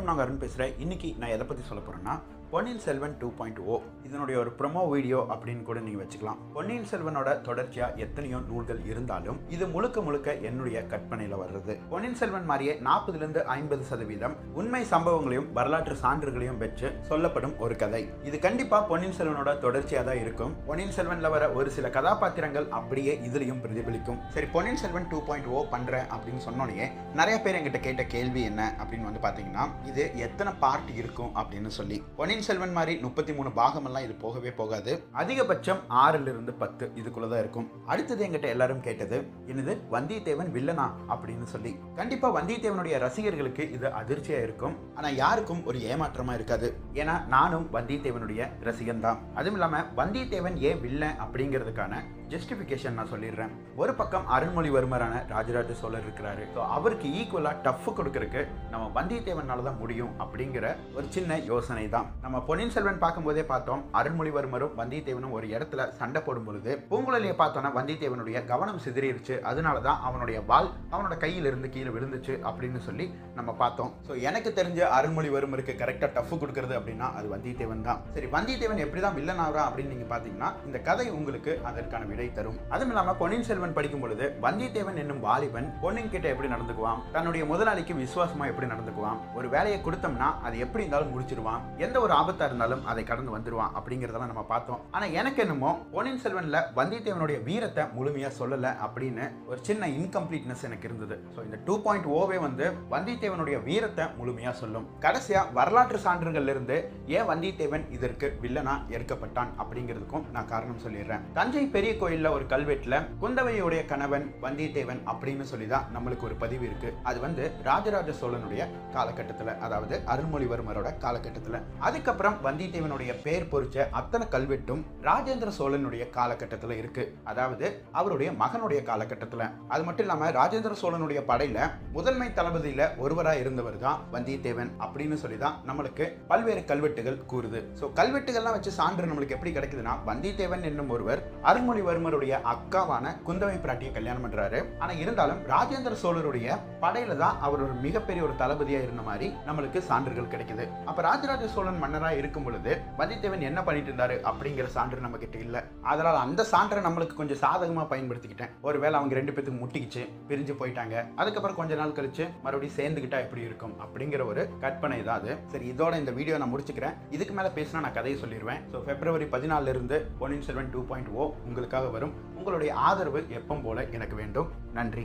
வணக்கம் நாங்கள் அருண் பேசுகிறேன் இன்னைக்கு நான் எதை பற்றி சொல்ல போகிறேன்னா Ponniyin Selvan two point O oh. இதனுடைய ஒரு ப்ரொமோ வீடியோ அப்படின்னு கூட நீங்கள் வச்சுக்கலாம். பொன்னியின் செல்வனோட தொடர்ச்சியாக எத்தனையோ நூல்கள் இருந்தாலும் இது முழுக்க முழுக்க என்னுடைய கற்பனையில் வர்றது. பொன்னியின் செல்வன் மாதிரியே நாற்பதுலேருந்து ஐம்பது சதவீதம் உண்மை சம்பவங்களையும் வரலாற்று சான்றுகளையும் பெற்று சொல்லப்படும் ஒரு கதை. இது கண்டிப்பாக பொன்னியின் செல்வனோட தொடர்ச்சியாக தான் இருக்கும். பொன்னியின் செல்வனில் வர ஒரு சில கதாபாத்திரங்கள் அப்படியே இதுலையும் பிரதிபலிக்கும். சரி Ponniyin Selvan two point O oh பண்ணுறேன் அப்படின்னு சொன்னோடனே நிறைய பேர் எங்கிட்ட கேட்ட கேள்வி என்ன அப்படின்னு வந்து பார்த்தீங்கன்னா இது எத்தனை பார்ட் இருக்கும் அப்படின்னு சொல்லி. பொன்னியின் செல்வன் மாதிரி முப்பத்தி மூணு பாகமெல்லாம் இது போகவே போகாது. அதிகபட்சம் ஆறுல இருந்து பத்து இதுக்குள்ள தான் இருக்கும். அடுத்தது எங்கிட்ட எல்லாரும் கேட்டது என்னது? வந்தியத்தேவன் வில்லனா? அப்படின்னு சொல்லி. கண்டிப்பா வந்தியத்தேவனுடைய ரசிகர்களுக்கு இது அதிர்ச்சியா இருக்கும். ஆனா யாருக்கும் ஒரு ஏமாற்றமா இருக்காது. ஏன்னா நானும் வந்தியத்தேவனுடைய ரசிகன் தான். அதுவும் இல்லாம வந்தியத்தேவன் ஏன் வில்லன் அப்படிங்கிறதுக்கான ஜஸ்டிஃபிகேஷன் நான் சொல்லிடுறேன். ஒரு பக்கம் அருள்மொழிவர்மரான ராஜராஜ சோழர் இருக்கிறாரு. ஸோ அவருக்கு ஈக்குவலாக டஃப் கொடுக்கறதுக்கு நம்ம வந்தியத்தேவனால தான் முடியும் அப்படிங்கிற ஒரு சின்ன யோசனை தான் நம்ம பொன்னியின் செல்வன் பார்க்கும்போதே பார்த்தோம் அருள்மொழிவர்மரும் வந்தியத்தேவனும் ஒரு இடத்துல சண்டை போடும் பொழுது பூங்குழலியை பார்த்தோன்னா வந்தியத்தேவனுடைய கவனம் சிதறிடுச்சு அதனால தான் அவனுடைய வாள் அவனோட கையிலிருந்து கீழே விழுந்துச்சு அப்படின்னு சொல்லி நம்ம பார்த்தோம். ஸோ எனக்கு தெரிஞ்ச அருள்மொழிவர்மருக்கு கரெக்டாக டஃப் கொடுக்கறது அப்படின்னா அது வந்தியத்தேவன் தான். சரி வந்தியத்தேவன் எப்படி தான் வில்லன் ஆகிறா அப்படின்னு நீங்கள் பார்த்தீங்கன்னா இந்த கதை உங்களுக்கு அதற்கான விடை தரும். அதுவும் இல்லாமல் பொன்னியின் செல்வன் படிக்கும் பொழுது வந்தியத்தேவன் என்னும் வாலிபன் பொன்னின் கிட்ட எப்படி நடந்துக்குவான்? தன்னுடைய முதலாளிக்கு விசுவாசமாக எப்படி நடந்துக்குவான்? ஒரு வேலையை கொடுத்தோம்னா அது எப்படி இருந்தாலும் முடிச்சிருவான். எந்த ஒரு ஆபத்தாக இருந்தாலும் அதை கடந்து வந்துடுவான் அப்படிங்கிறதெல்லாம் நம்ம பார்த்தோம். ஆனால் எனக்கு என்னமோ பொன்னியின் செல்வனில் வந்தியத்தேவனுடைய வீரத்தை முழுமையாக சொல்லலை அப்படின்னு ஒரு சின்ன இன்கம்ப்ளீட்னஸ் எனக்கு இருந்தது. ஸோ இந்த டூ பாயிண்ட் ஓவே வந்து வந்தியத்தேவனுடைய வீரத்தை முழுமையாக சொல்லும். கடைசியாக வரலாற்று சான்றுகள்லேருந்து ஏன் வந்தியத்தேவன் இதற்கு வில்லனா எடுக்கப்பட்டான் அப்படிங்கிறதுக்கும் நான் காரணம் சொல்லிடுறேன். தஞ்சை பெரிய கோயிலில் ஒரு கல்வெட்டில் குந்தவையுடைய கணவன் வந்தியத்தேவன் அப்படின்னு சொல்லி தான் நம்மளுக்கு ஒரு பதிவு இருக்கு. அது வந்து ராஜராஜ சோழனுடைய காலகட்டத்தில் அதாவது அருள்மொழிவர்மரோட காலகட்டத்தில். அதுக்கு அதுக்கப்புறம் வந்தியத்தேவனுடைய பெயர் பொறிச்ச அத்தனை கல்வெட்டும் ராஜேந்திர சோழனுடைய காலகட்டத்தில் இருக்கு. அதாவது அவருடைய மகனுடைய காலகட்டத்தில். அது மட்டும் இல்லாம ராஜேந்திர சோழனுடைய படையில முதன்மை தளபதியில ஒருவரா இருந்தவர் தான் வந்தியத்தேவன் அப்படின்னு சொல்லி தான் நம்மளுக்கு பல்வேறு கல்வெட்டுகள் கூறுது. ஸோ கல்வெட்டுகள்லாம் வச்சு சான்று நம்மளுக்கு எப்படி கிடைக்குதுன்னா வந்தியத்தேவன் என்னும் ஒருவர் அருள்மொழிவர்மருடைய அக்காவான குந்தவை பிராட்டியை கல்யாணம் பண்றாரு. ஆனா இருந்தாலும் ராஜேந்திர சோழருடைய படையில தான் அவர் ஒரு மிகப்பெரிய ஒரு தளபதியா இருந்த மாதிரி நம்மளுக்கு சான்றுகள் கிடைக்குது. அப்ப ராஜராஜ சோழன் மன்னர் இருக்கும் பொழுது வந்தியத்தேவன் என்ன பண்ணிட்டு இருந்தாரு அப்படிங்கிற சான்று நம்ம கிட்ட இல்லை. அதனால் அந்த சான்றை நம்மளுக்கு கொஞ்சம் சாதகமாக பயன்படுத்திக்கிட்டேன். ஒருவேளை அவங்க ரெண்டு பேத்துக்கு முட்டிக்கிச்சு பிரிஞ்சு போயிட்டாங்க. அதுக்கப்புறம் கொஞ்ச நாள் கழிச்சு மறுபடியும் சேர்ந்துக்கிட்டா எப்படி இருக்கும் அப்படிங்கிற ஒரு கற்பனை தான் அது. சரி இதோட இந்த வீடியோ நான் முடிச்சுக்கிறேன். இதுக்கு மேலே பேசினா நான் கதையை சொல்லிடுவேன் so February பதினாலிருந்து on Ponniyin Selvan two point O உங்களுக்காக வரும். உங்களுடைய ஆதரவு எப்பவும் போல எனக்கு வேண்டும். நன்றி.